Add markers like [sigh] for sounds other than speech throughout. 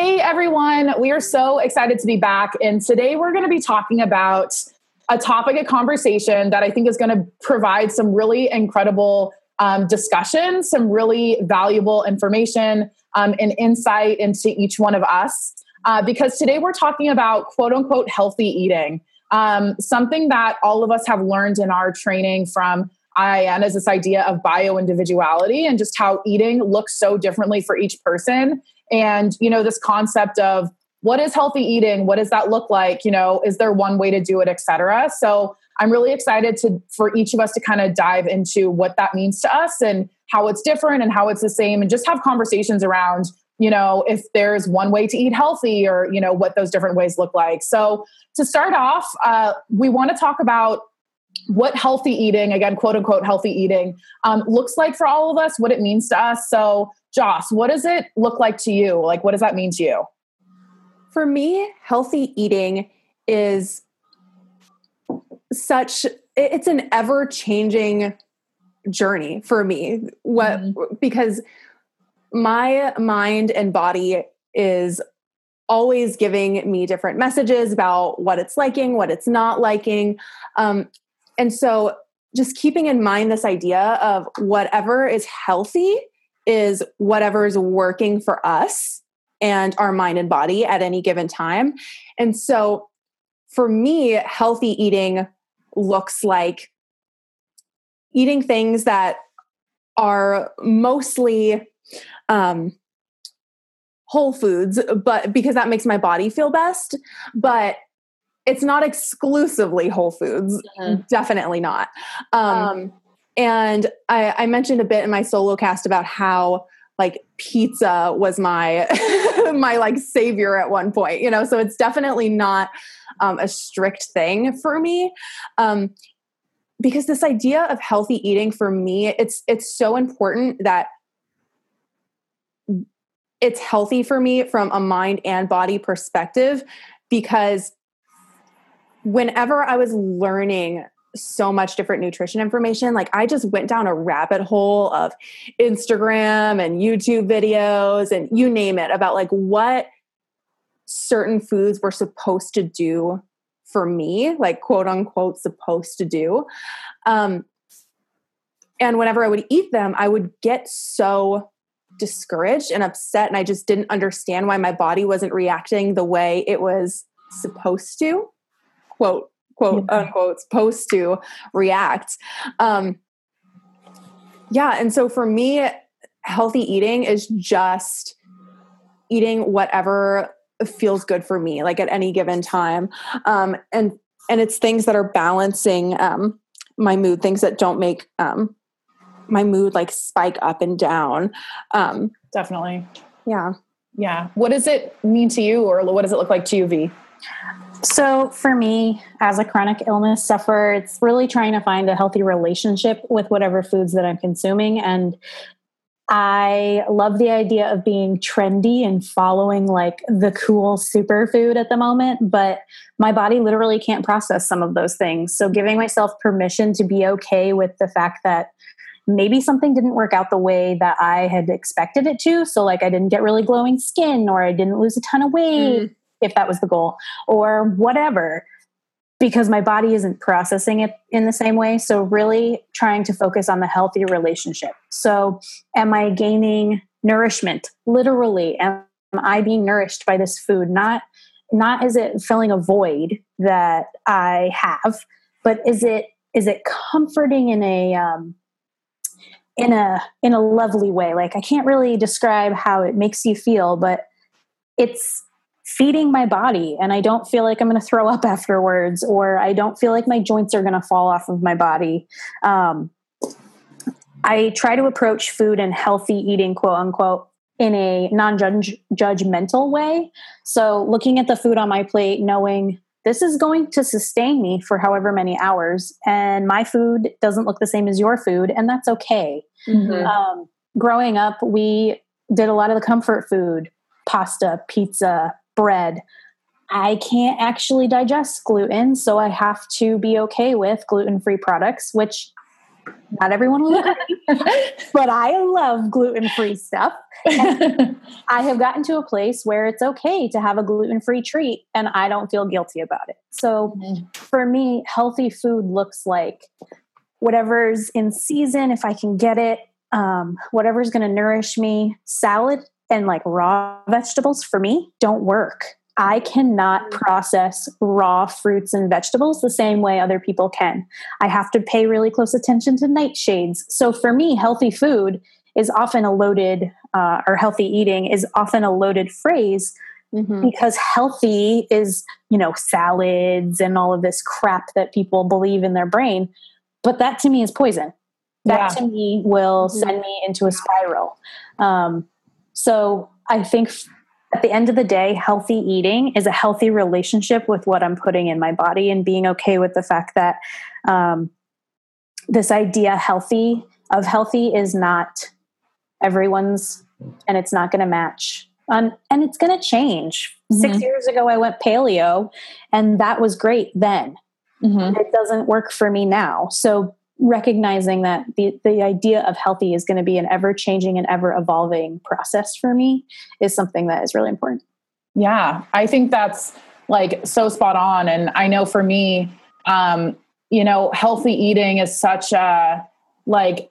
Hey everyone, we are so excited to be back. And today we're going to be talking about a topic of conversation that I think is going to provide some really incredible um, discussion, some really valuable information um, and insight into each one of us. Uh, because today we're talking about quote unquote healthy eating, um, something that all of us have learned in our training from IIN is this idea of bio individuality and just how eating looks so differently for each person. And, you know, this concept of what is healthy eating? What does that look like? You know, is there one way to do it, et cetera? So I'm really excited to for each of us to kind of dive into what that means to us and how it's different and how it's the same and just have conversations around you know if there's one way to eat healthy or you know what those different ways look like so to start off uh, we want to talk about what healthy eating again quote unquote healthy eating um, looks like for all of us what it means to us so joss what does it look like to you? Like what does that mean to you? For me healthy eating is such it's an ever changing journey for me. What mm-hmm. because my mind and body is always giving me different messages about what it's liking what it's not liking. Um, and so just keeping in mind this idea of whatever is healthy is whatever is working for us and our mind and body at any given time and so for me healthy eating looks like eating things that are mostly um, whole foods, but because that makes my body feel best. But it's not exclusively whole foods, mm-hmm. definitely not. Um, um, and I, I mentioned a bit in my solo cast about how like pizza was my [laughs] my like savior at one point you know? So it's definitely not um, a strict thing for me. Um, because this idea of healthy eating for me it's it's so important that it's healthy for me from a mind and body perspective because whenever I was learning so much different nutrition information, like I just went down a rabbit hole of Instagram and YouTube videos and you name it about like what certain foods were supposed to do for me, like quote unquote supposed to do. Um, and whenever I would eat them, I would get so discouraged and upset and I just didn't understand why my body wasn't reacting the way it was supposed to quote quote unquote supposed to react um yeah and so for me healthy eating is just eating whatever feels good for me like at any given time um and and it's things that are balancing um my mood things that don't make um my mood like spike up and down. Um, Definitely. Yeah. Yeah. What does it mean to you, or what does it look like to you, V? So, for me, as a chronic illness sufferer, it's really trying to find a healthy relationship with whatever foods that I'm consuming. And I love the idea of being trendy and following like the cool superfood at the moment, but my body literally can't process some of those things. So, giving myself permission to be okay with the fact that maybe something didn't work out the way that I had expected it to. So, like, I didn't get really glowing skin, or I didn't lose a ton of weight, mm. If that was the goal, or whatever, because my body isn't processing it in the same way. So, really trying to focus on the healthy relationship. So, am I gaining nourishment? Literally, am I being nourished by this food? Not not is it filling a void that I have, but is it is it comforting in a um, in a in a lovely way like i can't really describe how it makes you feel but it's feeding my body and i don't feel like i'm going to throw up [laughs] afterwards or i don't feel like my joints are going to fall off of my body. Um, i try to approach food and healthy eating quote unquote in a non-judgmental way. So looking at the food on my plate knowing this is going to sustain me for however many hours and my food doesn't look the same as your food and that's okay. Mm-hmm. um, growing up we did a lot of the comfort food pasta pizza bread i can't actually digest gluten so i have to be okay with gluten-free products which not everyone will agree, [laughs] but I love gluten free stuff. And [laughs] I have gotten to a place where it's okay to have a gluten free treat and I don't feel guilty about it. So mm-hmm. for me, healthy food looks like whatever's in season, if I can get it, um, whatever's going to nourish me. Salad and like raw vegetables for me don't work. I cannot process raw fruits and vegetables the same way other people can. I have to pay really close attention to nightshades. So for me, healthy food is often a loaded, uh, or healthy eating is often a loaded phrase mm-hmm. because healthy is, you know, salads and all of this crap that people believe in their brain. But that to me is poison. That yeah. to me will mm-hmm. send me into a spiral. Um, so I think at the end of the day, healthy eating is a healthy relationship with what I'm putting in my body and being okay with the fact that um, this idea healthy of healthy is not everyone's and it's not going to match. Um, and it's going to change. Mm-hmm. Six years ago, I went paleo and that was great then. Mm-hmm. It doesn't work for me now. So recognizing that the, the idea of healthy is going to be an ever changing and ever evolving process for me is something that is really important. Yeah, I think that's like so spot on. And I know for me, um, you know, healthy eating is such a like,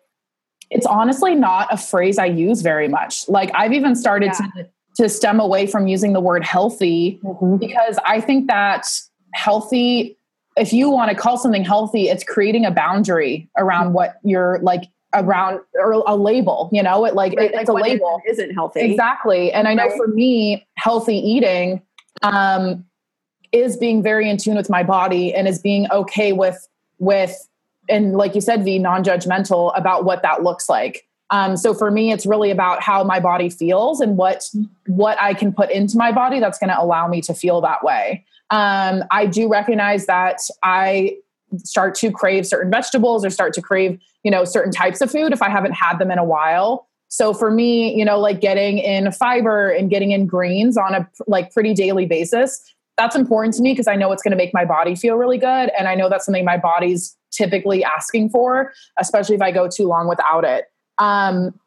it's honestly not a phrase I use very much. Like, I've even started yeah. to, to stem away from using the word healthy mm-hmm. because I think that healthy if you want to call something healthy, it's creating a boundary around mm-hmm. what you're like around or a label, you know, it like, right, it, like it's a label isn't healthy. Exactly. And I know right. for me, healthy eating, um, is being very in tune with my body and is being okay with, with, and like you said, the non-judgmental about what that looks like. Um, so for me, it's really about how my body feels and what, what I can put into my body that's going to allow me to feel that way. Um, I do recognize that I start to crave certain vegetables or start to crave, you know, certain types of food if I haven't had them in a while. So for me, you know, like getting in fiber and getting in greens on a like pretty daily basis, that's important to me because I know it's going to make my body feel really good and I know that's something my body's typically asking for, especially if I go too long without it. Um,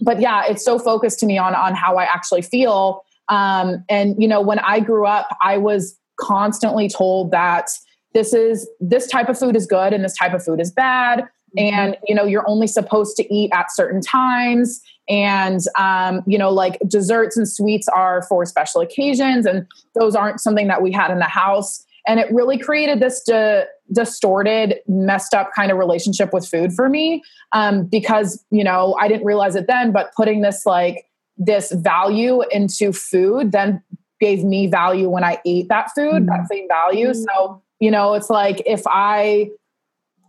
but yeah, it's so focused to me on on how I actually feel. Um, and you know, when I grew up, I was constantly told that this is this type of food is good and this type of food is bad. Mm-hmm. and you know you're only supposed to eat at certain times. And um, you know like desserts and sweets are for special occasions and those aren't something that we had in the house. And it really created this di- distorted messed up kind of relationship with food for me um, because you know i didn't realize it then but putting this like this value into food then gave me value when I ate that food, mm-hmm. that same value. Mm-hmm. So, you know, it's like if I,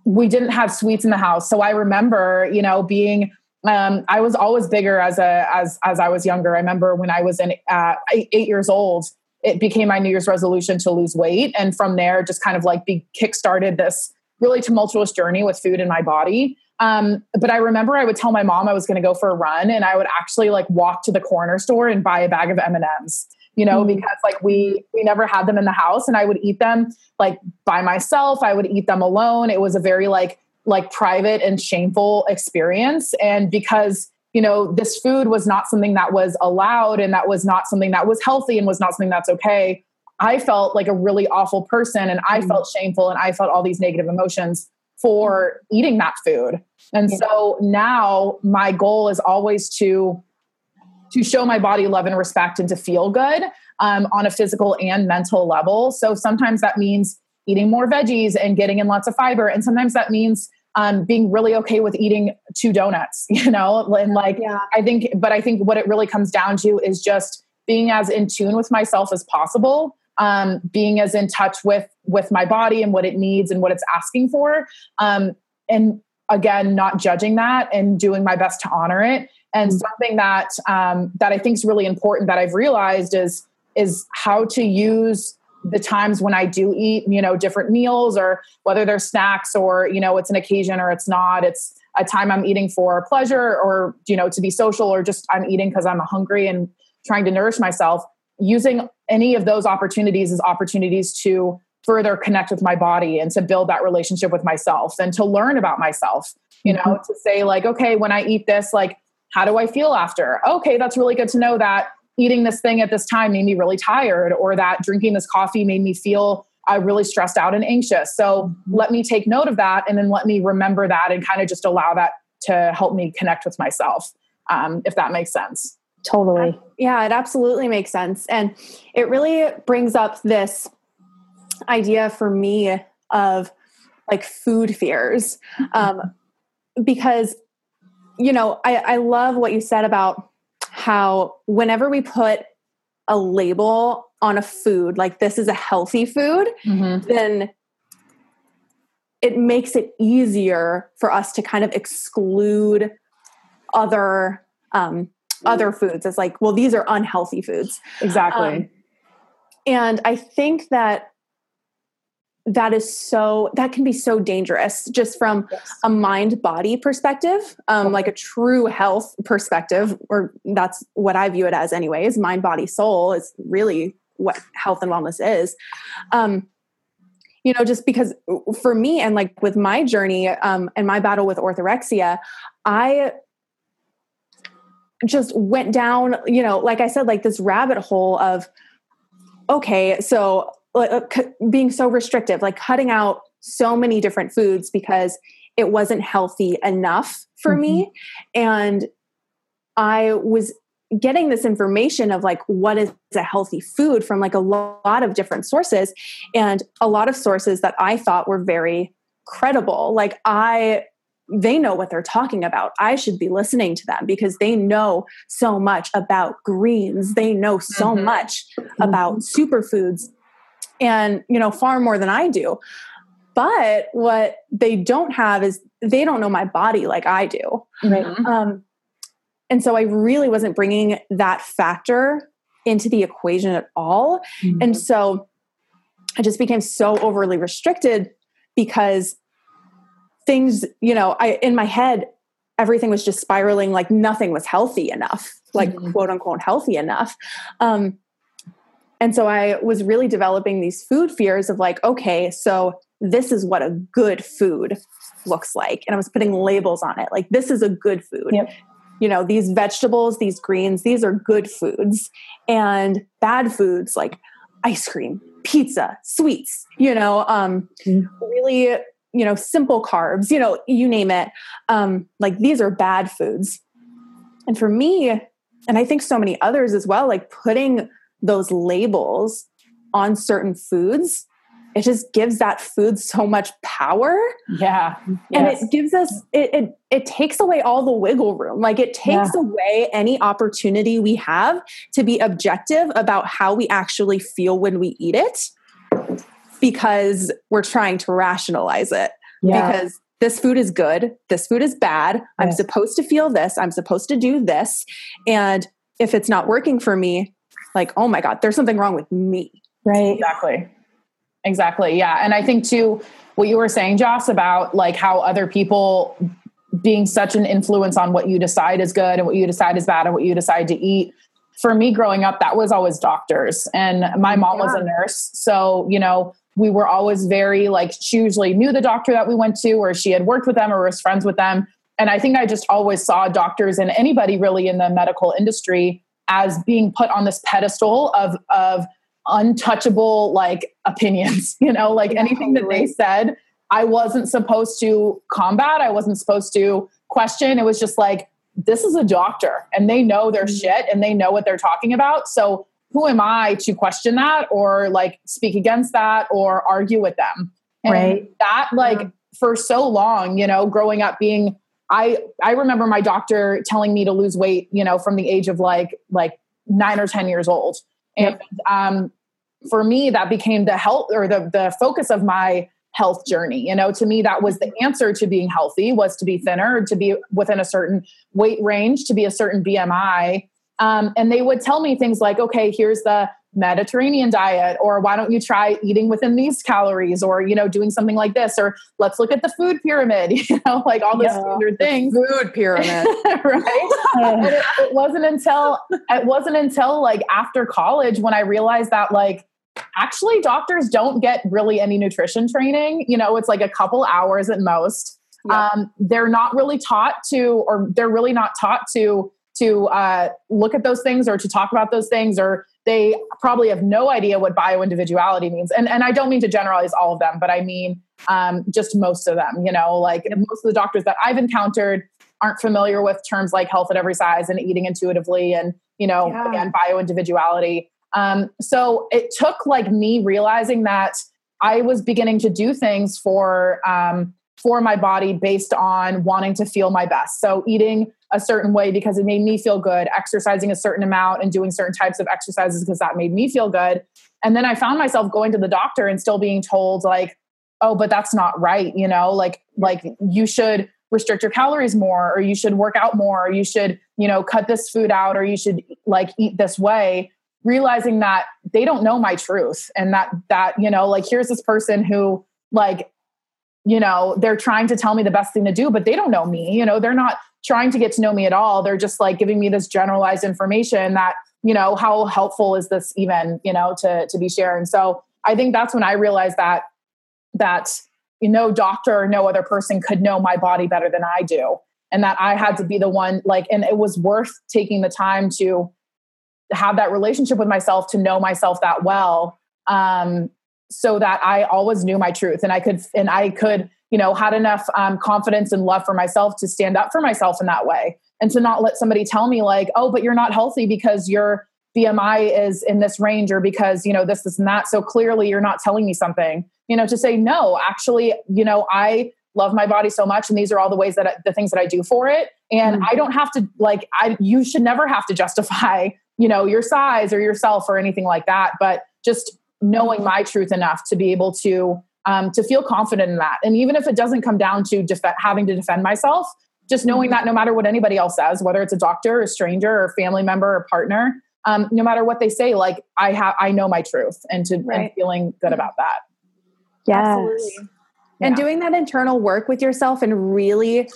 we didn't have sweets in the house. So I remember, you know, being, um, I was always bigger as a, as, as I was younger. I remember when I was in, uh, eight, eight years old, it became my New Year's resolution to lose weight. And from there, just kind of like be kickstarted this really tumultuous journey with food in my body. Um, but I remember I would tell my mom I was going to go for a run, and I would actually like walk to the corner store and buy a bag of M and M's you know, mm-hmm. because like we we never had them in the house and I would eat them like by myself. I would eat them alone. It was a very like like private and shameful experience and because you know this food was not something that was allowed and that was not something that was healthy and was not something that's okay i felt like a really awful person and i mm-hmm. felt shameful and i felt all these negative emotions for mm-hmm. eating that food and yeah. so now my goal is always to to show my body love and respect and to feel good um, on a physical and mental level. So sometimes that means eating more veggies and getting in lots of fiber. And sometimes that means um, being really okay with eating two donuts, [laughs] you know? And like, yeah. I think, but I think what it really comes down to is just being as in tune with myself as possible. Um, being as in touch with with my body and what it needs and what it's asking for um, and again not judging that and doing my best to honor it and mm-hmm. something that um, that I think is really important that I've realized is is how to use the times when I do eat, you know, different meals or whether they're snacks or, you know, it's an occasion or it's not. It's a time I'm eating for pleasure or, you know, to be social or just I'm eating because I'm hungry and trying to nourish myself. Using any of those opportunities as opportunities to further connect with my body and to build that relationship with myself and to learn about myself you know, mm-hmm. to say, like, okay, when I eat this, like, how do I feel after? Okay, that's really good to know that eating this thing at this time made me really tired, or that drinking this coffee made me feel uh, really stressed out and anxious. So let me take note of that and then let me remember that and kind of just allow that to help me connect with myself, um, if that makes sense. Totally. Yeah, it absolutely makes sense. And it really brings up this idea for me of like food fears. Um, because, you know, I, I love what you said about how whenever we put a label on a food, like this is a healthy food, mm-hmm. then it makes it easier for us to kind of exclude other um, other foods It's like, well, these are unhealthy foods. Exactly. Um, and I think that that is so that can be so dangerous just from yes. a mind body perspective um, okay. like a true health perspective or that's what i view it as anyways mind body soul is really what health and wellness is um, you know just because for me and like with my journey um, and my battle with orthorexia i just went down you know like i said like this rabbit hole of okay so being so restrictive, like cutting out so many different foods because it wasn't healthy enough for mm-hmm. me. And I was getting this information of like what is a healthy food from like a lot of different sources and a lot of sources that I thought were very credible. Like I they know what they're talking about. I should be listening to them because they know so much about greens. They know so mm-hmm. much about mm-hmm. superfoods and you know far more than i do but what they don't have is they don't know my body like i do right mm-hmm. um, and so i really wasn't bringing that factor into the equation at all mm-hmm. and so i just became so overly restricted because things you know i in my head everything was just spiraling like nothing was healthy enough like mm-hmm. quote unquote healthy enough um, and so I was really developing these food fears of like, okay, so this is what a good food looks like. And I was putting labels on it. Like, this is a good food. Yep. You know, these vegetables, these greens, these are good foods. And bad foods like ice cream, pizza, sweets, you know, um, mm. really, you know, simple carbs, you know, you name it. Um, like, these are bad foods. And for me, and I think so many others as well, like putting those labels on certain foods it just gives that food so much power yeah and yes. it gives us it, it, it takes away all the wiggle room like it takes yeah. away any opportunity we have to be objective about how we actually feel when we eat it because we're trying to rationalize it yeah. because this food is good this food is bad i'm supposed to feel this i'm supposed to do this and if it's not working for me like, oh my God, there's something wrong with me. Right. Exactly. Exactly. Yeah. And I think too, what you were saying, Joss, about like how other people being such an influence on what you decide is good and what you decide is bad and what you decide to eat. For me growing up, that was always doctors. And my oh, mom yeah. was a nurse. So, you know, we were always very like, she usually knew the doctor that we went to, or she had worked with them or was friends with them. And I think I just always saw doctors and anybody really in the medical industry as being put on this pedestal of of untouchable like opinions [laughs] you know? Like anything that they said i wasn't supposed to combat i wasn't supposed to question. It was just like this is a doctor and they know their mm-hmm. shit and they know what they're talking about. So who am i to question that or like speak against that or argue with them? And right. that like yeah. for so long you know growing up being I I remember my doctor telling me to lose weight, you know, from the age of like like nine or ten years old, and um, for me that became the health or the the focus of my health journey. You know, to me that was the answer to being healthy was to be thinner, to be within a certain weight range, to be a certain BMI. Um, and they would tell me things like, okay, here's the Mediterranean diet, or why don't you try eating within these calories, or you know, doing something like this, or let's look at the food pyramid, [laughs] you know, like all those yeah, standard things. Food pyramid, [laughs] right? it, it wasn't until it wasn't until like after college when I realized that like actually doctors don't get really any nutrition training. You know, it's like a couple hours at most. yep. um, they're not really taught to, or they're really not taught to to uh, look at those things or to talk about those things or they probably have no idea what bio individuality means. And, and i don't mean to generalize all of them but i mean um, just most of them you know like most of the doctors that i've encountered aren't familiar with terms like health at every size and eating intuitively and you know yeah. again bio individuality um, so it took like me realizing that i was beginning to do things for um, for my body based on wanting to feel my best. So eating a certain way because it made me feel good, exercising a certain amount and doing certain types of exercises because that made me feel good. And then I found myself going to the doctor and still being told like, "Oh, but that's not right," you know, like like you should restrict your calories more or you should work out more or you should, you know, cut this food out or you should like eat this way. Realizing that they don't know my truth and that that you know like here's this person who like you know they're trying to tell me the best thing to do but they don't know me you know? They're not trying to get to know me at all. They're just like giving me this generalized information that, you know, how helpful is this even, you know, to to be sharing. So I think that's when I realized that that you no doctor or no other person could know my body better than I do. And that I had to be the one, like, and it was worth taking the time to have that relationship with myself, to know myself that well. Um, so that I always knew my truth and I could and I could you know had enough um, confidence and love for myself to stand up for myself in that way and to not let somebody tell me like oh but you're not healthy because your bmi is in this range or because you know this this and that. So clearly you're not telling me something. You know to say no actually you know i love my body so much and these are all the ways that I, the things that i do for it. And mm-hmm. i don't have to like i you should never have to justify you know your size or yourself or anything like that. But just knowing my truth enough to be able to um, to feel confident in that. And even if it doesn't come down to def- having to defend myself, just knowing mm-hmm. that no matter what anybody else says, whether it's a doctor, a stranger, or family member, or partner, um, no matter what they say, like I have, I know my truth, and to right. and feeling good about that. Yes. Absolutely. And doing that internal work with yourself and really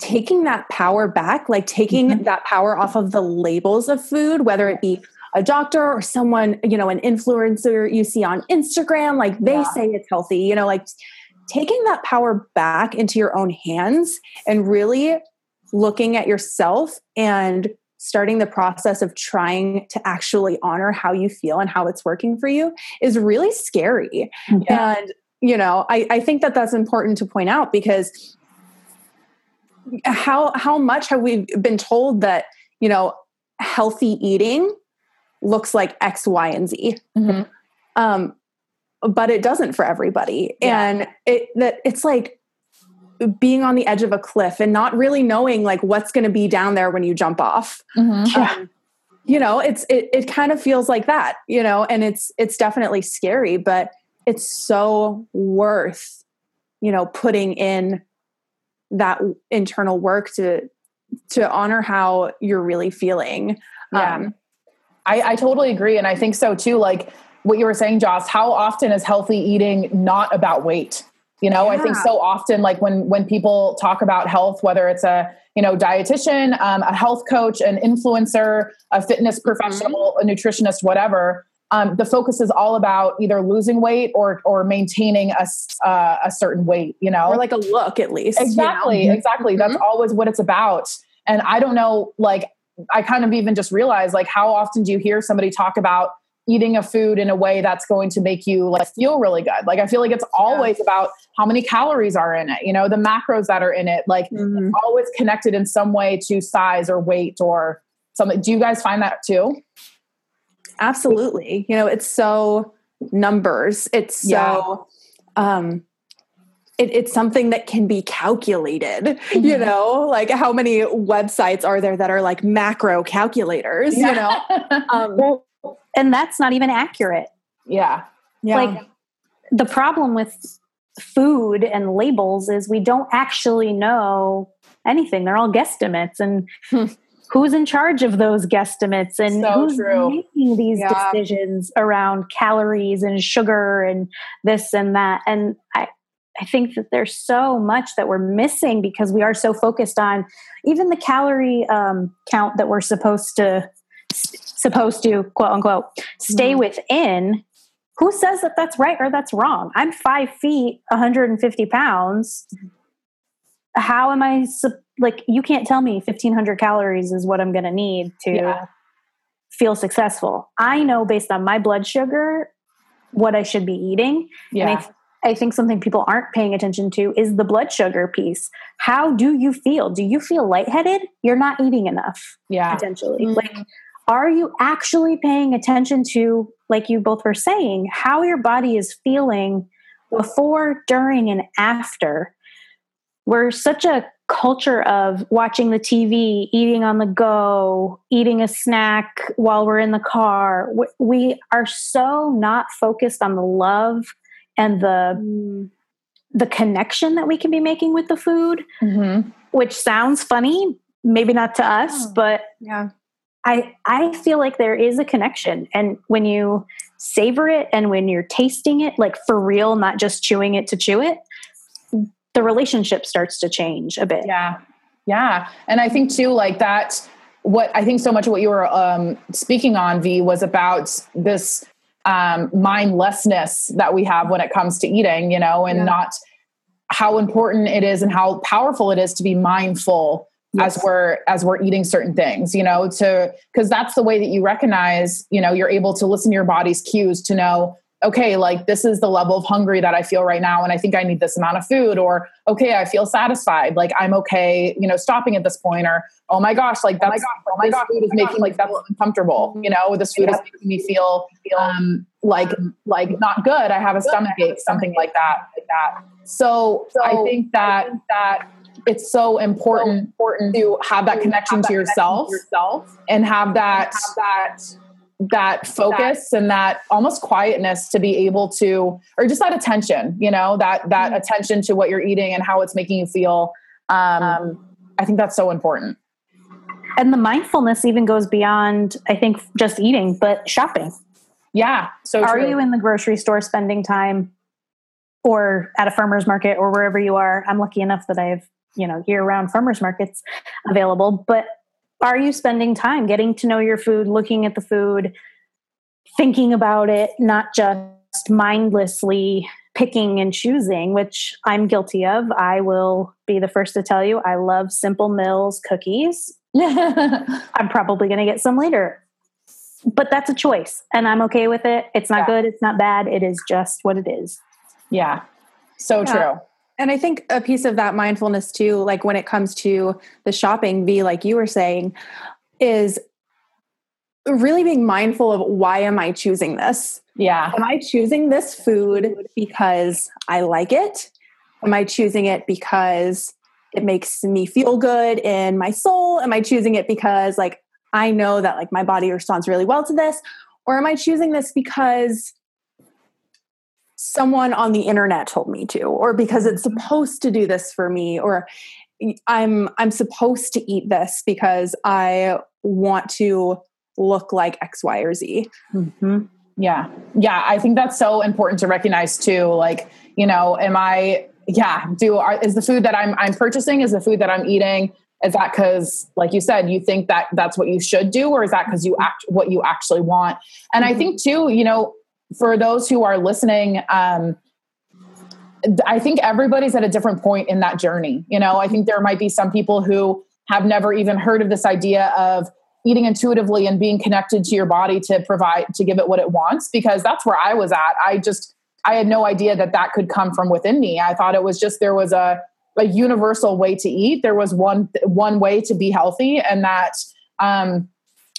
taking that power back, like taking mm-hmm. that power off of the labels of food, whether it be a doctor or someone, you know, an influencer you see on Instagram, like they yeah. say it's healthy, you know, like taking that power back into your own hands and really looking at yourself and starting the process of trying to actually honor how you feel and how it's working for you is really scary. Yeah. And, you know, I, I think that that's important to point out because how how much have we been told that you know healthy eating looks like X, Y, and Z. Mm-hmm. Um, but it doesn't for everybody. Yeah. And it that it's like being on the edge of a cliff and not really knowing like what's going to be down there when you jump off. Mm-hmm. Um, you know, it's it it kind of feels like that, you know, and it's it's definitely scary, but it's so worth, you know, putting in that internal work to to honor how you're really feeling. Yeah. Um, I, I totally agree. And I think so too. Like what you were saying, Joss, how often is healthy eating not about weight? You know, yeah. I think so often, like when when people talk about health, whether it's a you know dietitian, um, a health coach, an influencer, a fitness mm-hmm. professional, mm-hmm. a nutritionist, whatever, um, the focus is all about either losing weight or or maintaining a uh, a certain weight. You know, or like a look at least. Exactly, you know? exactly. Mm-hmm. That's always what it's about. And I don't know, like I kind of even just realized like how often do you hear somebody talk about eating a food in a way that's going to make you like feel really good. Like I feel like it's always yeah. about how many calories are in it, you know, the macros that are in it. Like mm-hmm. it's always connected in some way to size or weight or something. Do you guys find that too? Absolutely. You know, it's so numbers. It's so yeah. um it, it's something that can be calculated mm-hmm. you know like how many websites are there that are like macro calculators yeah. you know [laughs] um, well, and that's not even accurate yeah yeah like the problem with food and labels is we don't actually know anything they're all guesstimates and hmm. who's in charge of those guesstimates and so who's true. making these yeah. decisions around calories and sugar and this and that and i I think that there's so much that we're missing because we are so focused on even the calorie um, count that we're supposed to supposed to quote unquote stay mm-hmm. within. Who says that that's right or that's wrong? I'm five feet, 150 pounds. how am I like? You can't tell me 1500 calories is what I'm going to need to yeah. feel successful. I know based on my blood sugar what I should be eating. Yeah. And I, I think something people aren't paying attention to is the blood sugar piece. How do you feel? Do you feel lightheaded? You're not eating enough. Yeah. Potentially. Mm-hmm. Like, are you actually paying attention to, like you both were saying, how your body is feeling before, during, and after? We're such a culture of watching the TV, eating on the go, eating a snack while we're in the car. We are so not focused on the love and the mm. the connection that we can be making with the food, mm-hmm. which sounds funny, maybe not to us, oh, but yeah. I I feel like there is a connection and when you savor it and when you're tasting it like for real, not just chewing it to chew it, the relationship starts to change a bit. Yeah. Yeah. And I think too like that what I think so much of what you were um, speaking on, V, was about this um, mindlessness that we have when it comes to eating, you know, and yeah. not how important it is and how powerful it is to be mindful yes. as we're as we're eating certain things, you know, to because that's the way that you recognize, you know, you're able to listen to your body's cues to know okay, like this is the level of hungry that I feel right now, and I think I need this amount of food, or okay, I feel satisfied, like I'm okay, you know, stopping at this point, or oh my gosh, like that's oh my gosh, oh my food is making like that's uncomfortable, you know, this food is making me feel um, like like not good. I have a stomach ache, something like that, like that. So, so I think that that it's so important, important to have that connection have that to yourself, connection to yourself and have that have that that focus that, and that almost quietness to be able to or just that attention you know that that mm-hmm. attention to what you're eating and how it's making you feel um, um, i think that's so important and the mindfulness even goes beyond i think just eating but shopping yeah so are true. you in the grocery store spending time or at a farmer's market or wherever you are i'm lucky enough that i have you know year round farmers markets available but are you spending time getting to know your food, looking at the food, thinking about it, not just mindlessly picking and choosing, which I'm guilty of. I will be the first to tell you I love Simple Mills cookies. [laughs] I'm probably going to get some later. But that's a choice, and I'm okay with it. It's not yeah. good, it's not bad. It is just what it is. Yeah. So yeah. true. And I think a piece of that mindfulness too, like when it comes to the shopping, V, like you were saying, is really being mindful of why am I choosing this? Yeah. Am I choosing this food because I like it? Am I choosing it because it makes me feel good in my soul? Am I choosing it because like I know that like my body responds really well to this? Or am I choosing this because someone on the internet told me to or because it's mm-hmm. supposed to do this for me or i'm i'm supposed to eat this because i want to look like x y or z mm-hmm. yeah yeah i think that's so important to recognize too like you know am i yeah do are, is the food that i'm i'm purchasing is the food that i'm eating is that because like you said you think that that's what you should do or is that because you act what you actually want and mm-hmm. i think too you know for those who are listening, um, I think everybody's at a different point in that journey. You know, I think there might be some people who have never even heard of this idea of eating intuitively and being connected to your body to provide to give it what it wants because that's where I was at. I just I had no idea that that could come from within me. I thought it was just there was a a universal way to eat. There was one one way to be healthy and that um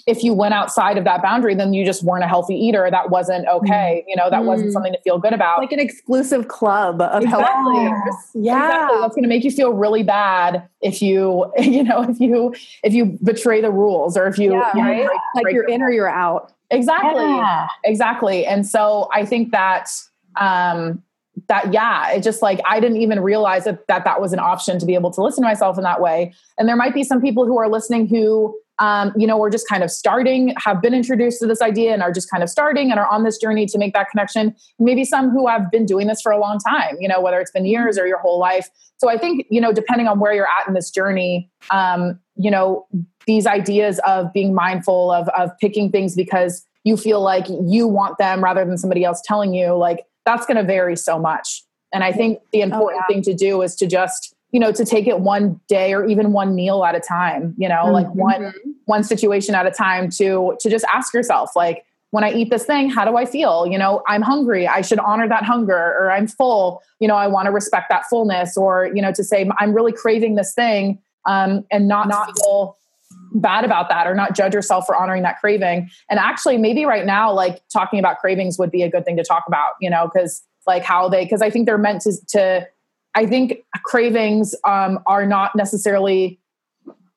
if you went outside of that boundary, then you just weren't a healthy eater. That wasn't okay. Mm. You know, that mm. wasn't something to feel good about. Like an exclusive club of exactly. healthy eaters. Yeah. Exactly. That's going to make you feel really bad if you, [laughs] you know, if you, if you betray the rules or if you, yeah, you know, right? break, like break you're in or you're out. Exactly. Yeah. Exactly. And so I think that, um, that yeah it just like i didn't even realize that, that that was an option to be able to listen to myself in that way and there might be some people who are listening who um, you know, we're just kind of starting, have been introduced to this idea and are just kind of starting and are on this journey to make that connection. Maybe some who have been doing this for a long time, you know, whether it's been years or your whole life. So I think, you know, depending on where you're at in this journey, um, you know, these ideas of being mindful of, of picking things because you feel like you want them rather than somebody else telling you, like that's going to vary so much. And I think the oh, important oh, yeah. thing to do is to just you know to take it one day or even one meal at a time you know mm-hmm. like one one situation at a time to to just ask yourself like when I eat this thing, how do I feel? You know, I'm hungry. I should honor that hunger, or I'm full. You know, I want to respect that fullness, or you know, to say I'm really craving this thing, um, and not not feel bad about that, or not judge yourself for honoring that craving. And actually, maybe right now, like talking about cravings would be a good thing to talk about. You know, because like how they, because I think they're meant to to. I think cravings um, are not necessarily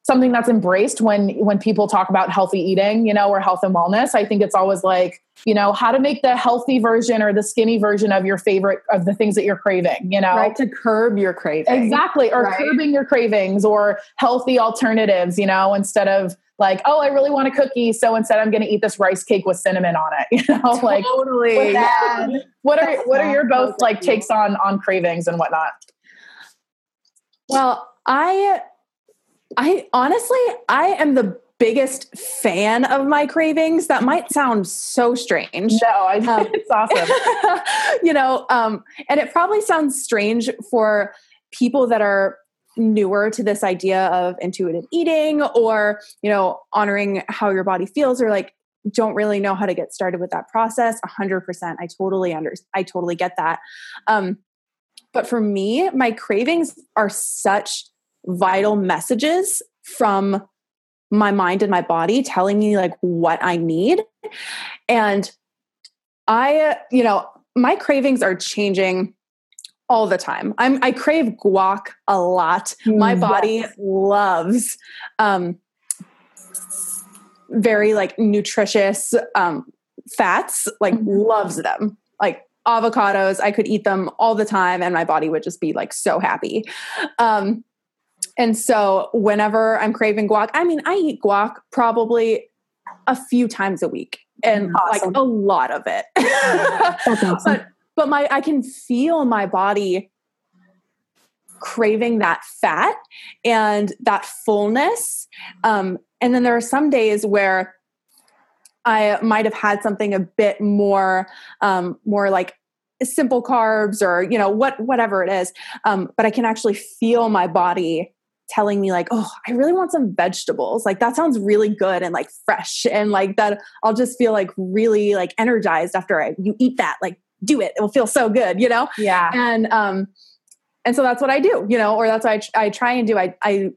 something that's embraced when when people talk about healthy eating you know or health and wellness. I think it's always like you know how to make the healthy version or the skinny version of your favorite of the things that you're craving you know? Right to curb your cravings exactly or right. curbing your cravings or healthy alternatives you know instead of like oh i really want a cookie so instead i'm going to eat this rice cake with cinnamon on it [laughs] you know totally. [laughs] like totally yeah. what are what are your both like takes on on cravings and whatnot well i I honestly, I am the biggest fan of my cravings. That might sound so strange. No, I um, [laughs] it's awesome. you know, um, and it probably sounds strange for people that are newer to this idea of intuitive eating or, you know, honoring how your body feels or like don't really know how to get started with that process 100% i totally under i totally get that um, but for me my cravings are such vital messages from my mind and my body telling me like what I need. And I, you know, my cravings are changing all the time. I'm I crave guac a lot. Mm, my body yes. loves um very like nutritious um fats, like mm-hmm. loves them. Like avocados, I could eat them all the time and my body would just be like so happy. Um and so whenever I'm craving guac, I mean, I eat guac probably a few times a week and awesome. like a lot of it. [laughs] awesome. But but my I can feel my body craving that fat and that fullness. Um, and then there are some days where I might have had something a bit more um, more like simple carbs or you know what whatever it is um, but i can actually feel my body telling me like oh i really want some vegetables like that sounds really good and like fresh and like that i'll just feel like really like energized after i you eat that like do it. It will feel so good you know? Yeah. And um and so that's what i do you know or that's what i, I try and do. I i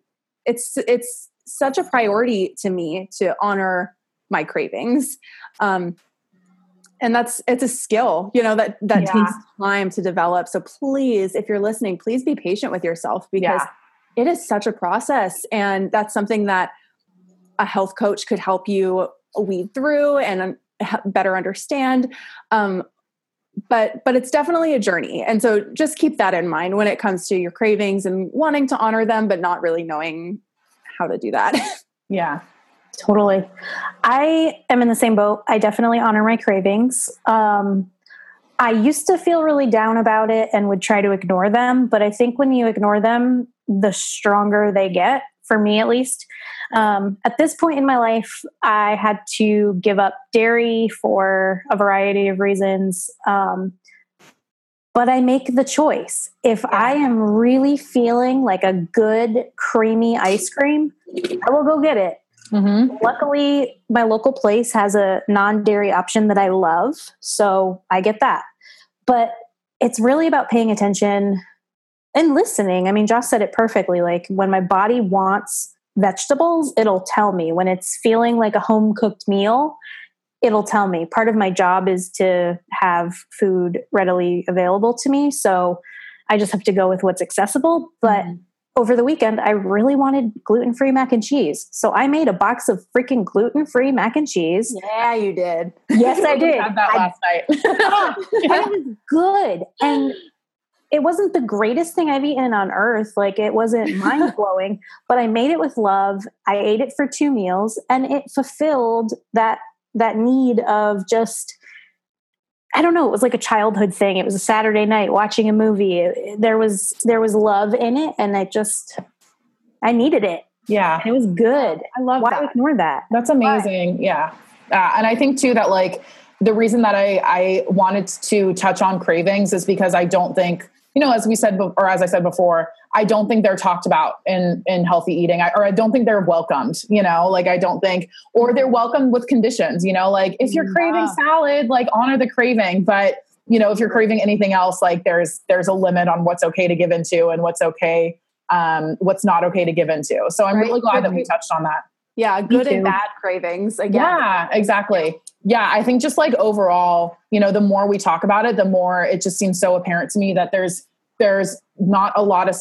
it's it's such a priority to me to honor my cravings. Um and that's it's a skill you know that that yeah. takes time to develop. So please if you're listening please be patient with yourself because yeah. it is such a process. And that's something that a health coach could help you weed through and better understand. Um, but but it's definitely a journey. And so just keep that in mind when it comes to your cravings and wanting to honor them but not really knowing how to do that. [laughs] Yeah totally. I am in the same boat. I definitely honor my cravings. Um, i used to feel really down about it and would try to ignore them but i think when you ignore them the stronger they get for me at least um, at this point in my life i had to give up dairy for a variety of reasons um, but i make the choice if yeah. i am really feeling like a good creamy ice cream i will go get it mm-hmm. luckily my local place has a non-dairy option that i love so i get that but it's really about paying attention and listening. I mean, Joss said it perfectly. Like when my body wants vegetables, it'll tell me. When it's feeling like a home cooked meal, it'll tell me. Part of my job is to have food readily available to me. So I just have to go with what's accessible. But mm. over the weekend, I really wanted gluten free mac and cheese. So I made a box of freaking gluten free mac and cheese. Yeah, you did. Yes, [laughs] I did. had that last I, night. [laughs] it was good. And it wasn't the greatest thing I've eaten on earth. Like it wasn't [laughs] mind blowing, but I made it with love. I ate it for two meals and it fulfilled that that need of just I don't know, it was like a childhood thing. It was a Saturday night watching a movie. there was there was love in it and I just I needed it. Yeah. it was good. I love Why that. ignore that? That's amazing. Why? Yeah. Uh, and I think too that like the reason that I, I wanted to touch on cravings is because I don't think you know, as we said, or as I said before, I don't think they're talked about in in healthy eating, I, or I don't think they're welcomed. You know, like I don't think, or they're welcomed with conditions. You know, like if you're yeah. craving salad, like honor the craving, but you know, if you're craving anything else, like there's there's a limit on what's okay to give into and what's okay, um, what's not okay to give into. So I'm right. really glad that we touched on that. Yeah, good and bad cravings. Again. Yeah, exactly. Yeah, I think just like overall, you know, the more we talk about it, the more it just seems so apparent to me that there's there's not a lot of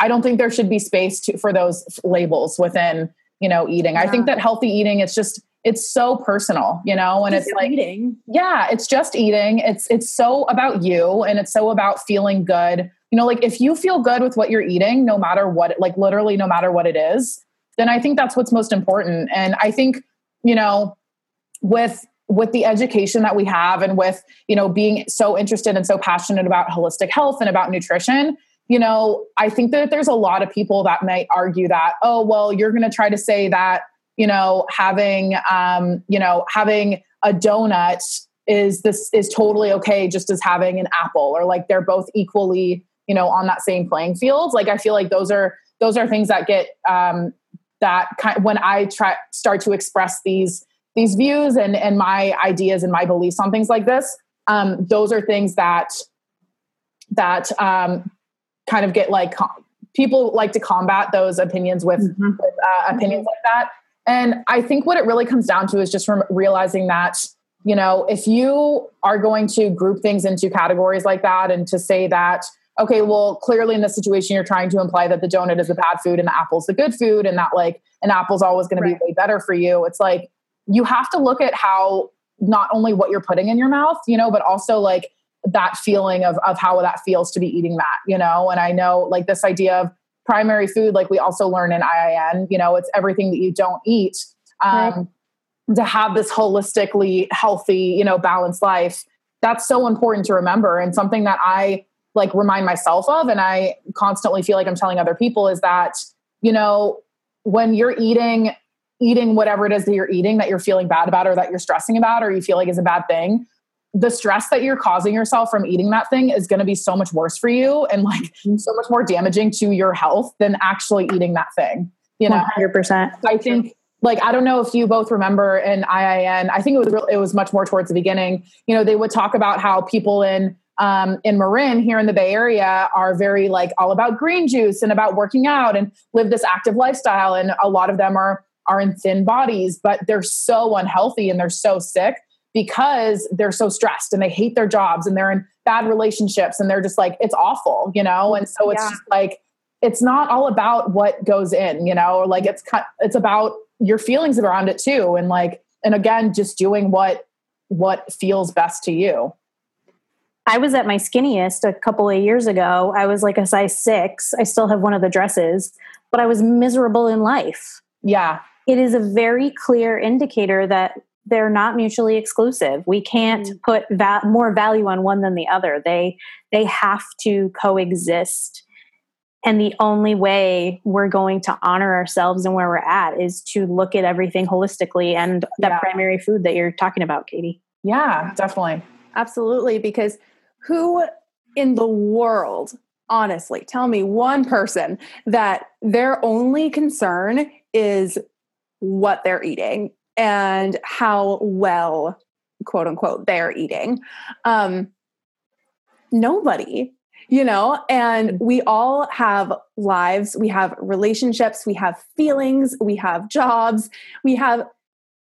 I don't think there should be space to, for those labels within, you know, eating. Yeah. I think that healthy eating it's just it's so personal, you know, and it's, it's like eating. Yeah, it's just eating. It's it's so about you and it's so about feeling good. You know, like if you feel good with what you're eating, no matter what, like literally no matter what it is, then I think that's what's most important. And I think, you know, with with the education that we have and with, you know, being so interested and so passionate about holistic health and about nutrition, you know, I think that there's a lot of people that might argue that, oh, well, you're going to try to say that you know having um, you know having a donut is this is totally okay just as having an apple or like they're both equally you know on that same playing field like i feel like those are those are things that get um, that kind when i try start to express these these views and and my ideas and my beliefs on things like this um, those are things that that um, kind of get like com- people like to combat those opinions with, mm-hmm. with uh, opinions like that and I think what it really comes down to is just from realizing that, you know, if you are going to group things into categories like that and to say that, okay, well, clearly in this situation, you're trying to imply that the donut is the bad food and the apple's the good food and that like an apple's always going right. to be way better for you. It's like you have to look at how not only what you're putting in your mouth, you know, but also like that feeling of of how that feels to be eating that, you know. And I know like this idea of primary food, like we also learn in IIN, you know, it's everything that you don't eat. Um, right. To have this holistically healthy, you know, balanced life, that's so important to remember. And something that I like remind myself of, and I constantly feel like I'm telling other people is that, you know, when you're eating, eating whatever it is that you're eating that you're feeling bad about or that you're stressing about or you feel like is a bad thing, the stress that you're causing yourself from eating that thing is going to be so much worse for you and like so much more damaging to your health than actually eating that thing. You know, 100%. I think like I don't know if you both remember in IIN, I think it was real, it was much more towards the beginning. You know, they would talk about how people in um, in Marin here in the Bay Area are very like all about green juice and about working out and live this active lifestyle, and a lot of them are are in thin bodies, but they're so unhealthy and they're so sick because they're so stressed and they hate their jobs and they're in bad relationships and they're just like it's awful you know? And so it's yeah. just like it's not all about what goes in you know? Like it's it's about your feelings around it too and like and again just doing what what feels best to you I was at my skinniest a couple of years ago. I was like a size six. I still have one of the dresses, but I was miserable in life. Yeah. It is a very clear indicator that they're not mutually exclusive. We can't mm. put va- more value on one than the other. They they have to coexist. And the only way we're going to honor ourselves and where we're at is to look at everything holistically and that yeah. primary food that you're talking about, Katie. Yeah, definitely. Absolutely. Because who in the world, honestly, tell me one person that their only concern is what they're eating and how well quote unquote they're eating. Um nobody you know and we all have lives. We have relationships. We have feelings. We have jobs. We have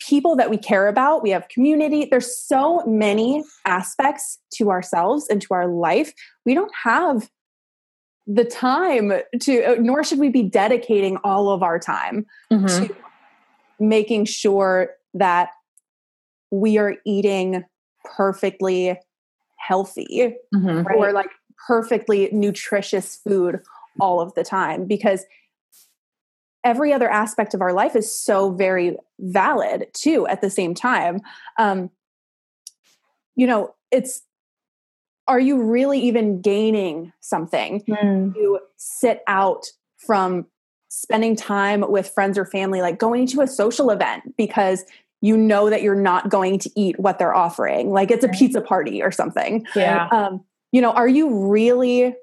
people that we care about we have community there's so many aspects to ourselves and to our life we don't have the time to nor should we be dedicating all of our time mm-hmm. to making sure that we are eating perfectly healthy mm-hmm, right. or like perfectly nutritious food all of the time because every other aspect of our life is so very valid too at the same time um you know it's are you really even gaining something mm. to sit out from spending time with friends or family, like going to a social event because you know that you're not going to eat what they're offering, like it's a pizza party or something. Yeah. Um, you know, are you really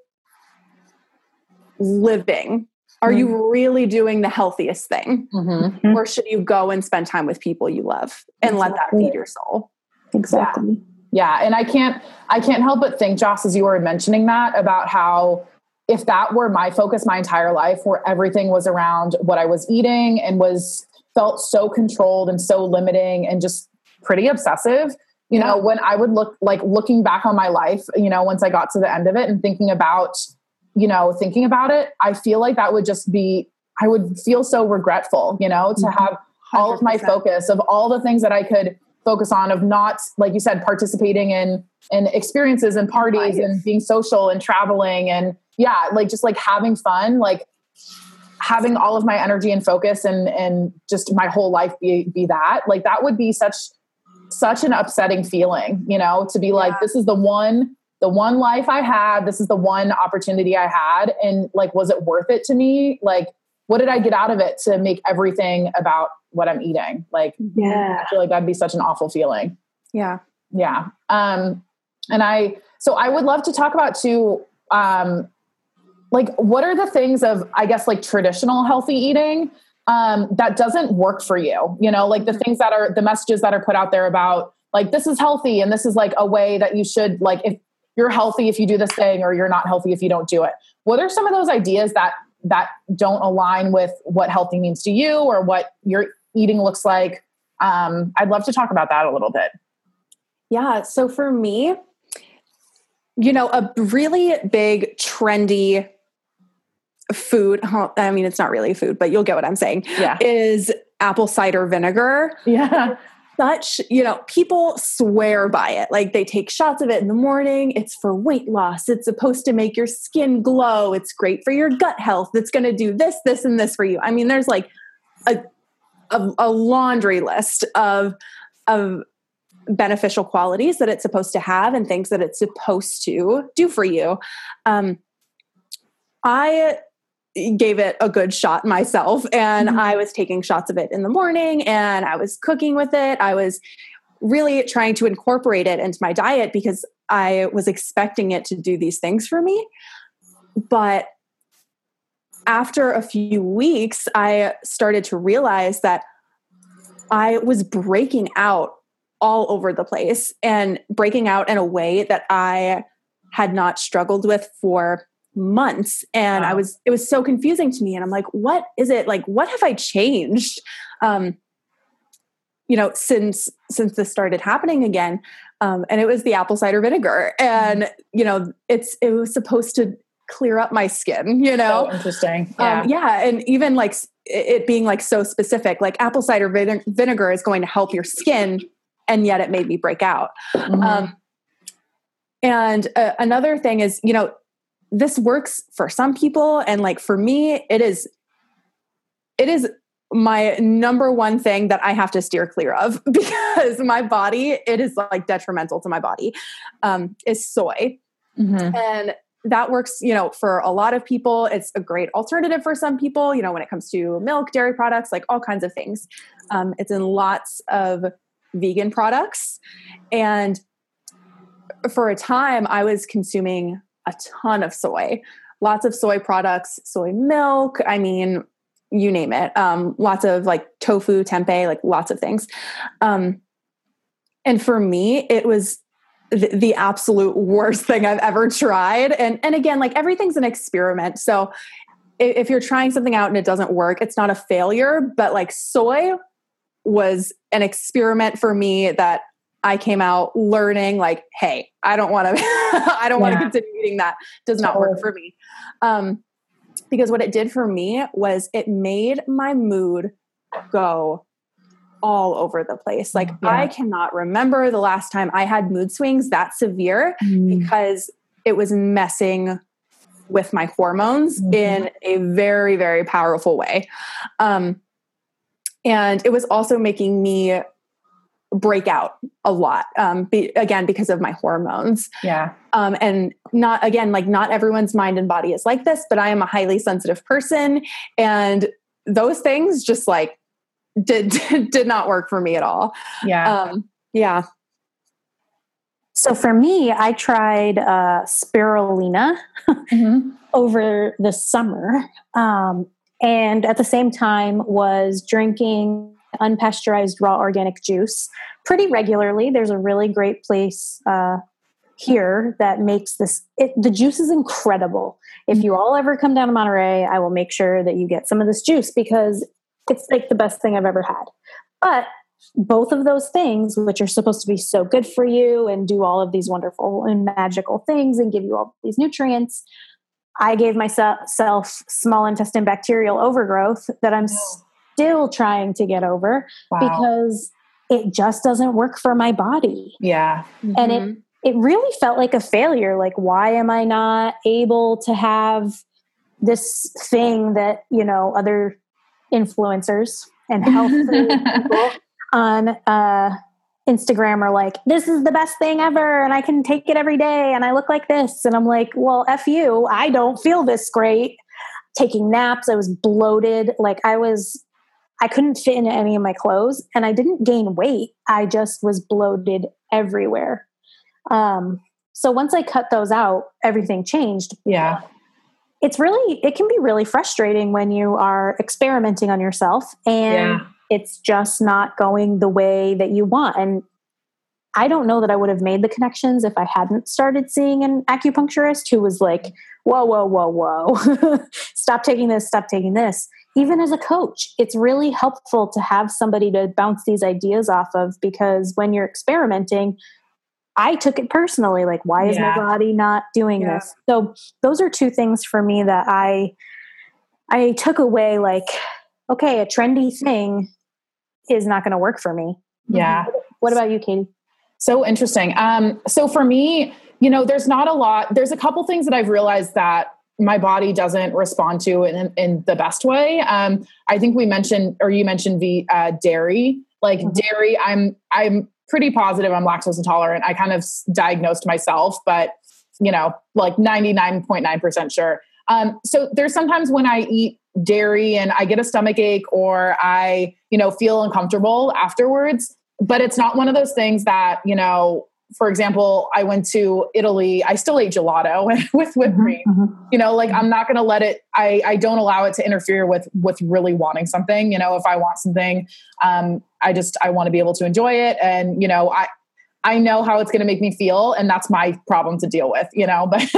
living? Are you Mm-hmm. really doing the healthiest thing? Mhm. Or should you go and spend time with people you love and let that feed your soul? Exactly. Yeah, and I can't I can't help but think, Joss, as you were mentioning that about how if that were my focus my entire life, where everything was around what I was eating and was felt so controlled and so limiting and just pretty obsessive, you know, when I would look like looking back on my life, you know, once I got to the end of it and thinking about, you know, thinking about it, I feel like that would just be I would feel so regretful, you know, to Mhm. have all of my focus of all the things that I could focus on of not like you said participating in in experiences and parties Life. and being social and traveling and yeah like just like having fun like having all of my energy and focus and and just my whole life be be that like that would be such such an upsetting feeling you know to be like Yeah. this is the one the one life i had this is the one opportunity i had and like was it worth it to me like what did i get out of it to make everything about what i'm eating like Yeah. I feel like that'd be such an awful feeling. Yeah. Yeah. Um, and I, so I would love to talk about too, um, like what are the things of, I guess, like traditional healthy eating um, that doesn't work for you? You know, like the things that are the messages that are put out there about like this is healthy and this is like a way that you should like if you're healthy if you do this thing or you're not healthy if you don't do it. What are some of those ideas that that don't align with what healthy means to you or what your eating looks like? Um, I'd love to talk about that a little bit. Yeah. So for me, you know, a really big, trendy food i mean, it's not really food, but you'll get what I'm saying, Yeah. is apple cider vinegar. Yeah. Such, you know, people swear by it. Like they take shots of it in the morning. It's for weight loss. It's supposed to make your skin glow. It's great for your gut health. It's going to do this, this, and this for you. I mean, there's like a, a, a laundry list of, of beneficial qualities that it's supposed to have and things that it's supposed to do for you. Um, I gave it a good shot myself and Mhm. I was taking shots of it in the morning and I was cooking with it. I was really trying to incorporate it into my diet because I was expecting it to do these things for me. But after a few weeks, I started to realize that I was breaking out all over the place and breaking out in a way that I had not struggled with for months and i was it was so confusing to me and i'm like what is it like what have i changed um you know since since this started happening again um and it was the apple cider vinegar and you know it's it was supposed to clear up my skin you know So interesting. Yeah. um, yeah, and even like it being like so specific, like apple cider vine- vinegar is going to help your skin, and yet it made me break out. Mhm. Um, and uh, another thing is, you know, this works for some people, and like for me, it is, it is my number one thing that I have to steer clear of [laughs] because my body, it is like detrimental to my body, um, is soy. Mhm. and that works you know for a lot of people. It's a great alternative for some people you know when it comes to milk dairy products like all kinds of things. Um, it's in lots of vegan products. And for a time i was consuming a ton of soy lots of soy products soy milk i mean you name it um, lots of like tofu tempeh like lots of things um, and for me it was the, the absolute worst [laughs] thing I've ever tried. And and again, like everything's an experiment. So if, if you're trying something out and it doesn't work, it's not a failure. But like soy was an experiment for me that I came out learning. Like, hey, I don't want to. [laughs] I don't want to continue eating that. Does not work for me. Um, because what it did for me was it made my mood go all over the place. Like Yeah. I cannot remember the last time I had mood swings that severe Mm. because it was messing with my hormones Mhm. in a very very powerful way. Um and it was also making me break out a lot um be, again because of my hormones Yeah. um, and not again like not everyone's mind and body is like this but i am a highly sensitive person and those things just like did [laughs] did not work for me at all Yeah. um yeah So for me, I tried uh, spirulina mm-hmm. [laughs] over the summer, um, and at the same time was drinking unpasteurized raw organic juice pretty regularly. There's a really great place uh, here that makes this. It, the juice is incredible. If you all ever come down to Monterey, I will make sure that you get some of this juice because it's like the best thing I've ever had. But both of those things, which are supposed to be so good for you and do all of these wonderful and magical things and give you all these nutrients, I gave myself small intestine bacterial overgrowth that I'm still trying to get over wow. because it just doesn't work for my body. Yeah. Mm-hmm. And it mm-hmm. it really felt like a failure. Like, why am I not able to have this thing that, you know, other influencers and health [laughs] people on uh, Instagram are like, this is the best thing ever, and I can take it every day, and I look like this. And I'm like, well, F you, I don't feel this great. Taking naps, I was bloated. Like, I was, I couldn't fit into any of my clothes, and I didn't gain weight. I just was bloated everywhere. Um, so once I cut those out, everything changed. Yeah. It's really, it can be really frustrating when you are experimenting on yourself and. Yeah it's just not going the way that you want. And I don't know that I would have made the connections if I hadn't started seeing an acupuncturist who was like, whoa, whoa, whoa, whoa, [laughs] stop taking this, stop taking this. Even as a coach, it's really helpful to have somebody to bounce these ideas off of because when you're experimenting, I took it personally like, why is yeah. my body not doing yeah. this? So, those are two things for me that I. I took away like okay, a trendy thing is not going to work for me. Yeah. What about you, Katie? So interesting. Um, so for me, you know, there's not a lot, there's a couple things that I've realized that my body doesn't respond to in, in the best way. Um, I think we mentioned, or you mentioned the uh, dairy, like mm-hmm. dairy. I'm, I'm pretty positive I'm lactose intolerant. I kind of diagnosed myself, but you know, like 99.9% sure. Um, so there's sometimes when I eat dairy and I get a stomach ache or I, you know, feel uncomfortable afterwards. But it's not one of those things that, you know, for example, I went to Italy. I still ate gelato [laughs] with whipped mm-hmm, cream. Mm-hmm. You know, like I'm not going to let it. I I don't allow it to interfere with with really wanting something. You know, if I want something, um, I just I want to be able to enjoy it. And you know, I I know how it's going to make me feel, and that's my problem to deal with. You know, [laughs] but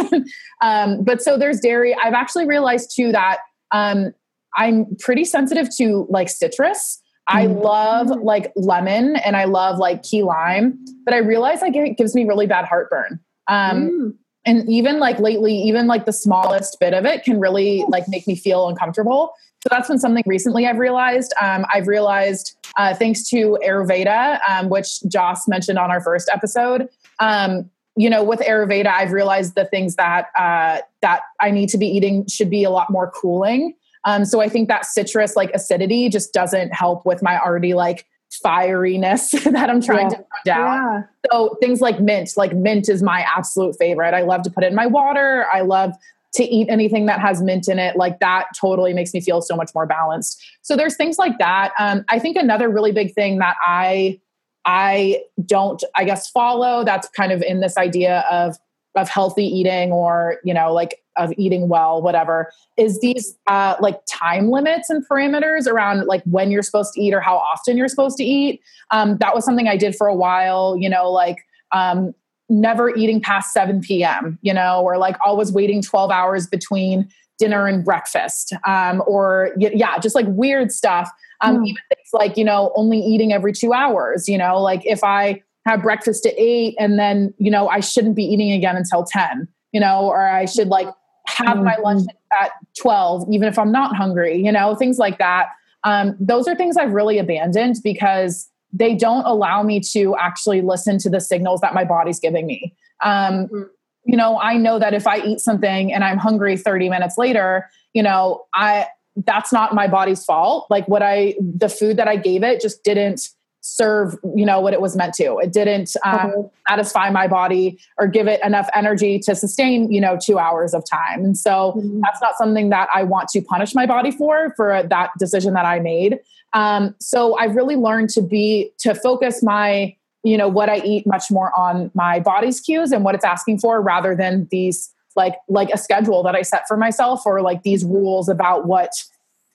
um, but so there's dairy. I've actually realized too that um, I'm pretty sensitive to like citrus. I mm. love like lemon and I love like key lime, but I realize like it gives me really bad heartburn. Um, mm. And even like lately, even like the smallest bit of it can really like make me feel uncomfortable. So that's been something recently I've realized. Um, I've realized uh, thanks to Ayurveda, um, which Joss mentioned on our first episode. Um, you know, with Ayurveda, I've realized the things that uh, that I need to be eating should be a lot more cooling. Um, so I think that citrus like acidity just doesn't help with my already like fieriness [laughs] that I'm trying yeah. to put down. Yeah. So things like mint, like mint is my absolute favorite. I love to put it in my water. I love to eat anything that has mint in it. Like that totally makes me feel so much more balanced. So there's things like that. Um, I think another really big thing that I I don't, I guess, follow. That's kind of in this idea of of healthy eating or you know like of eating well whatever. Is these uh, like time limits and parameters around like when you're supposed to eat or how often you're supposed to eat? Um, that was something i did for a while you know like um, never eating past 7 p.m you know or like always waiting 12 hours between dinner and breakfast um, or yeah just like weird stuff. Um, mm. even things like you know only eating every two hours you know like if i have breakfast at eight and then you know i shouldn't be eating again until 10 you know or i should like have mm. my mm-hmm. lunch at 12 even if i'm not hungry you know things like that um, those are things i've really abandoned because they don't allow me to actually listen to the signals that my body's giving me um, mm you know i know that if i eat something and i'm hungry 30 minutes later you know i that's not my body's fault like what i the food that i gave it just didn't serve you know what it was meant to it didn't um, mm-hmm. satisfy my body or give it enough energy to sustain you know two hours of time and so mm-hmm. that's not something that i want to punish my body for for that decision that i made um, so i've really learned to be to focus my you know what i eat much more on my body's cues and what it's asking for rather than these like like a schedule that i set for myself or like these rules about what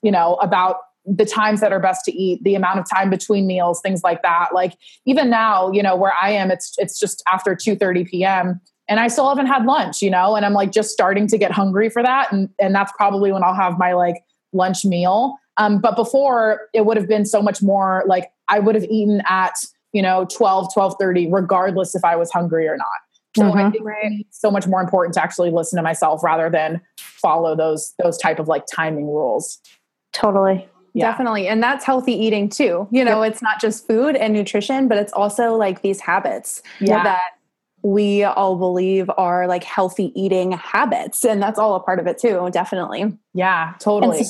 you know about the times that are best to eat the amount of time between meals things like that. Like even now you know where i am it's it's just after 2 30 p.m and i still haven't had lunch you know and i'm like just starting to get hungry for that and and that's probably when i'll have my like lunch meal. Um, but before it would have been so much more like i would have eaten at you know 12 12 30 regardless if i was hungry or not. So mm-hmm. i think it's so much more important to actually listen to myself rather than follow those those type of like timing rules. Totally yeah. Definitely. And that's healthy eating too. You know, yep. it's not just food and nutrition, but it's also like these habits yeah. that we all believe are like healthy eating habits. And that's all a part of it too, definitely. Yeah, totally.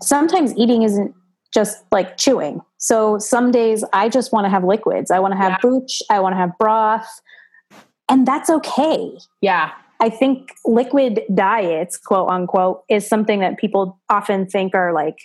sometimes eating isn't just like chewing. So some days I just want to have liquids. I want to have yeah. booch, I want to have broth, and that's okay. Yeah. I think liquid diets, quote unquote, is something that people often think are like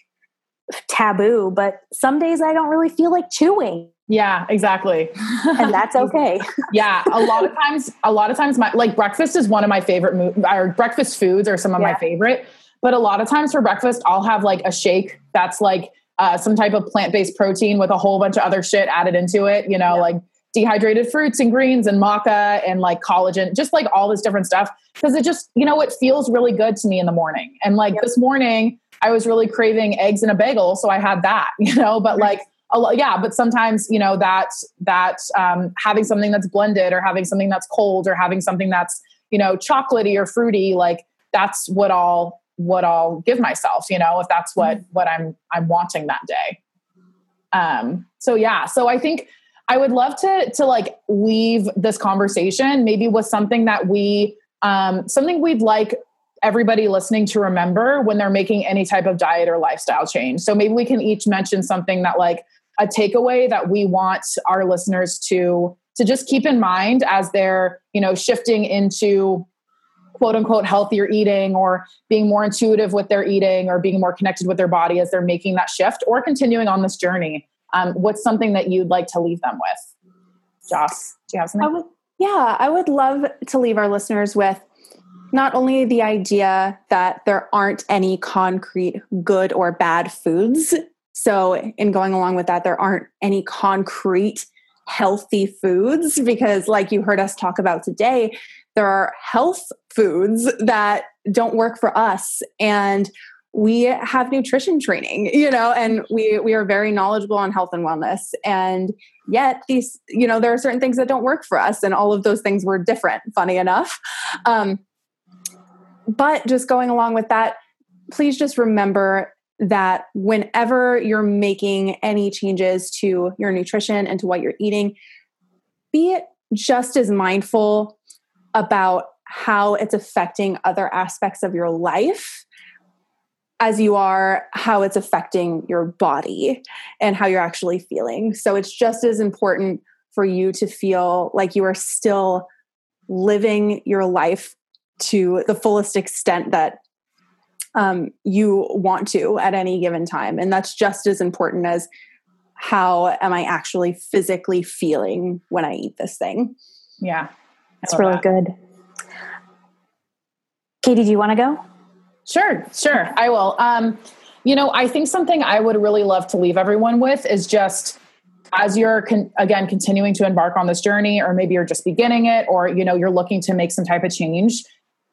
taboo, but some days I don't really feel like chewing. Yeah, exactly. and that's [laughs] okay. yeah, a lot of times a lot of times my like breakfast is one of my favorite mo- or breakfast foods are some of yeah. my favorite, but a lot of times for breakfast I'll have like a shake that's like uh, some type of plant-based protein with a whole bunch of other shit added into it, you know, yeah. like dehydrated fruits and greens and maca and like collagen, just like all this different stuff because it just, you know, it feels really good to me in the morning. And like yep. this morning I was really craving eggs and a bagel, so I had that, [laughs] you know. But like, a lot, yeah, but sometimes you know that that um, having something that's blended or having something that's cold or having something that's you know chocolatey or fruity, like that's what I'll what I'll give myself, you know, if that's what mm-hmm. what I'm I'm wanting that day. Um, so yeah, so I think I would love to to like leave this conversation maybe with something that we um, something we'd like everybody listening to remember when they're making any type of diet or lifestyle change. So maybe we can each mention something that like a takeaway that we want our listeners to to just keep in mind as they're, you know, shifting into quote unquote healthier eating or being more intuitive with their eating or being more connected with their body as they're making that shift or continuing on this journey. Um, what's something that you'd like to leave them with? Joss, do you have something? I would, yeah, I would love to leave our listeners with not only the idea that there aren't any concrete good or bad foods. So, in going along with that, there aren't any concrete healthy foods because, like you heard us talk about today, there are health foods that don't work for us. And we have nutrition training, you know, and we we are very knowledgeable on health and wellness. And yet these, you know, there are certain things that don't work for us, and all of those things were different, funny enough. Um, but just going along with that, please just remember that whenever you're making any changes to your nutrition and to what you're eating, be just as mindful about how it's affecting other aspects of your life as you are how it's affecting your body and how you're actually feeling. So it's just as important for you to feel like you are still living your life to the fullest extent that um, you want to at any given time. And that's just as important as how am I actually physically feeling when I eat this thing. Yeah. That's really that. good. Katie, do you want to go? Sure, sure. I will. Um, you know, I think something I would really love to leave everyone with is just as you're con- again continuing to embark on this journey or maybe you're just beginning it or you know you're looking to make some type of change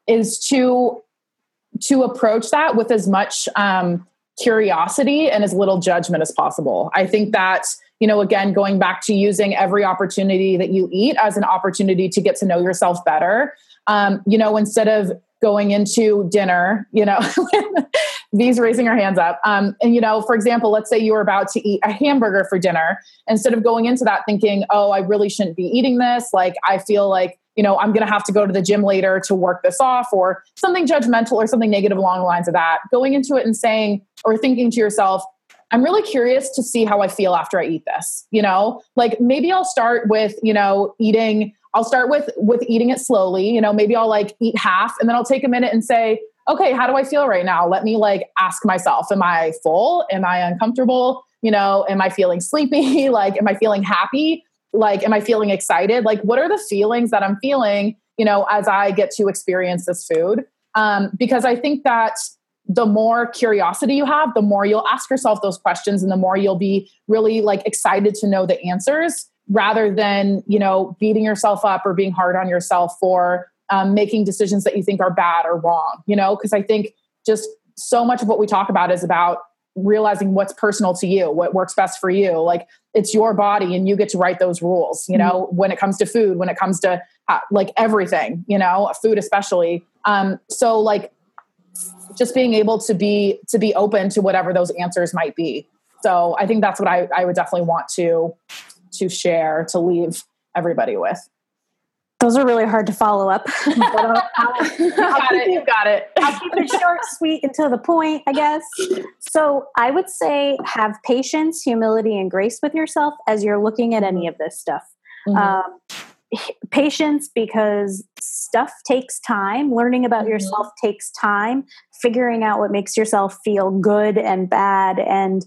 is to to approach that with as much um, curiosity and as little judgment as possible. I think that you know again going back to using every opportunity that you eat as an opportunity to get to know yourself better. Um, you know, instead of going into dinner, you know, [laughs] these raising her hands up. Um, and, you know, for example, let's say you were about to eat a hamburger for dinner. Instead of going into that thinking, oh, I really shouldn't be eating this, like, I feel like you know, I'm going to have to go to the gym later to work this off, or something judgmental or something negative along the lines of that. Going into it and saying, or thinking to yourself, I'm really curious to see how I feel after I eat this. You know, like maybe I'll start with, you know, eating, I'll start with with eating it slowly. You know, maybe I'll like eat half and then I'll take a minute and say, okay, how do I feel right now? Let me like ask myself, am I full? Am I uncomfortable? You know, am I feeling sleepy? [laughs] like, am I feeling happy? Like am i feeling excited? Like what are the feelings that i'm feeling you know as i get to experience this food? Um, because i think that the more curiosity you have the more you'll ask yourself those questions and the more you'll be really like excited to know the answers rather than you know beating yourself up or being hard on yourself for um, making decisions that you think are bad or wrong you know? Because i think just so much of what we talk about is about realizing what's personal to you, what works best for you. Like it's your body and you get to write those rules, you know, mm-hmm. when it comes to food, when it comes to uh, like everything, you know, food especially. Um, so like just being able to be to be open to whatever those answers might be. So I think that's what I, I would definitely want to to share to leave everybody with. Those are really hard to follow up. but I'll, I'll, you got it. You got it. [laughs] I'll keep it short, sweet, and to the point, I guess. So I would say have patience, humility, and grace with yourself as you're looking at any of this stuff. Mm-hmm. Um, patience because stuff takes time. Learning about mm-hmm. yourself takes time. Figuring out what makes yourself feel good and bad and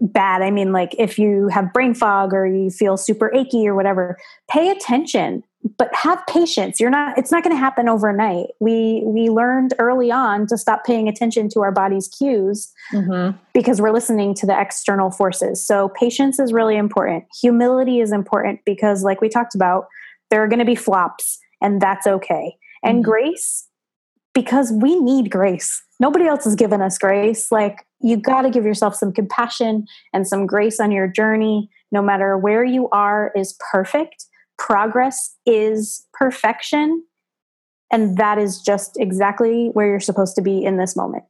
bad i mean like if you have brain fog or you feel super achy or whatever pay attention but have patience. You're not it's not going to happen overnight. We we learned early on to stop paying attention to our body's cues mm-hmm. because we're listening to the external forces. So patience is really important. Humility is important because like we talked about there are going to be flops and that's okay. And mm-hmm. grace because we need grace. Nobody else has given us grace. Like you got to give yourself some compassion and some grace on your journey. No matter where you are is perfect progress is perfection. And that is just exactly where you're supposed to be in this moment.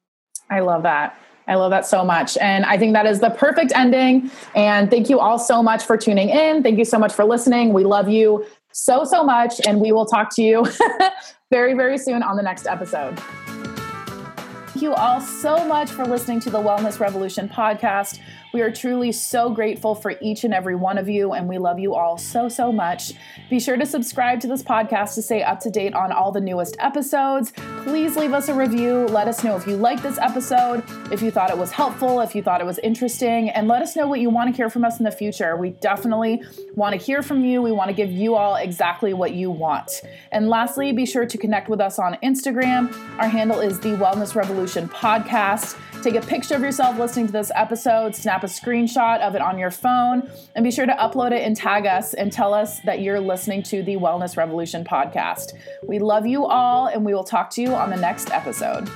I love that. I love that so much. And I think that is the perfect ending. And thank you all so much for tuning in. Thank you so much for listening. We love you so, so much. And we will talk to you [laughs] very, very soon on the next episode. Thank you all so much for listening to the Wellness Revolution podcast. We are truly so grateful for each and every one of you, and we love you all so, so much. Be sure to subscribe to this podcast to stay up to date on all the newest episodes. Please leave us a review. Let us know if you liked this episode, if you thought it was helpful, if you thought it was interesting, and let us know what you want to hear from us in the future. We definitely want to hear from you. We want to give you all exactly what you want. And lastly, be sure to connect with us on Instagram. Our handle is the Wellness Revolution Podcast. Take a picture of yourself listening to this episode, snap a screenshot of it on your phone, and be sure to upload it and tag us and tell us that you're listening to the Wellness Revolution podcast. We love you all, and we will talk to you on the next episode.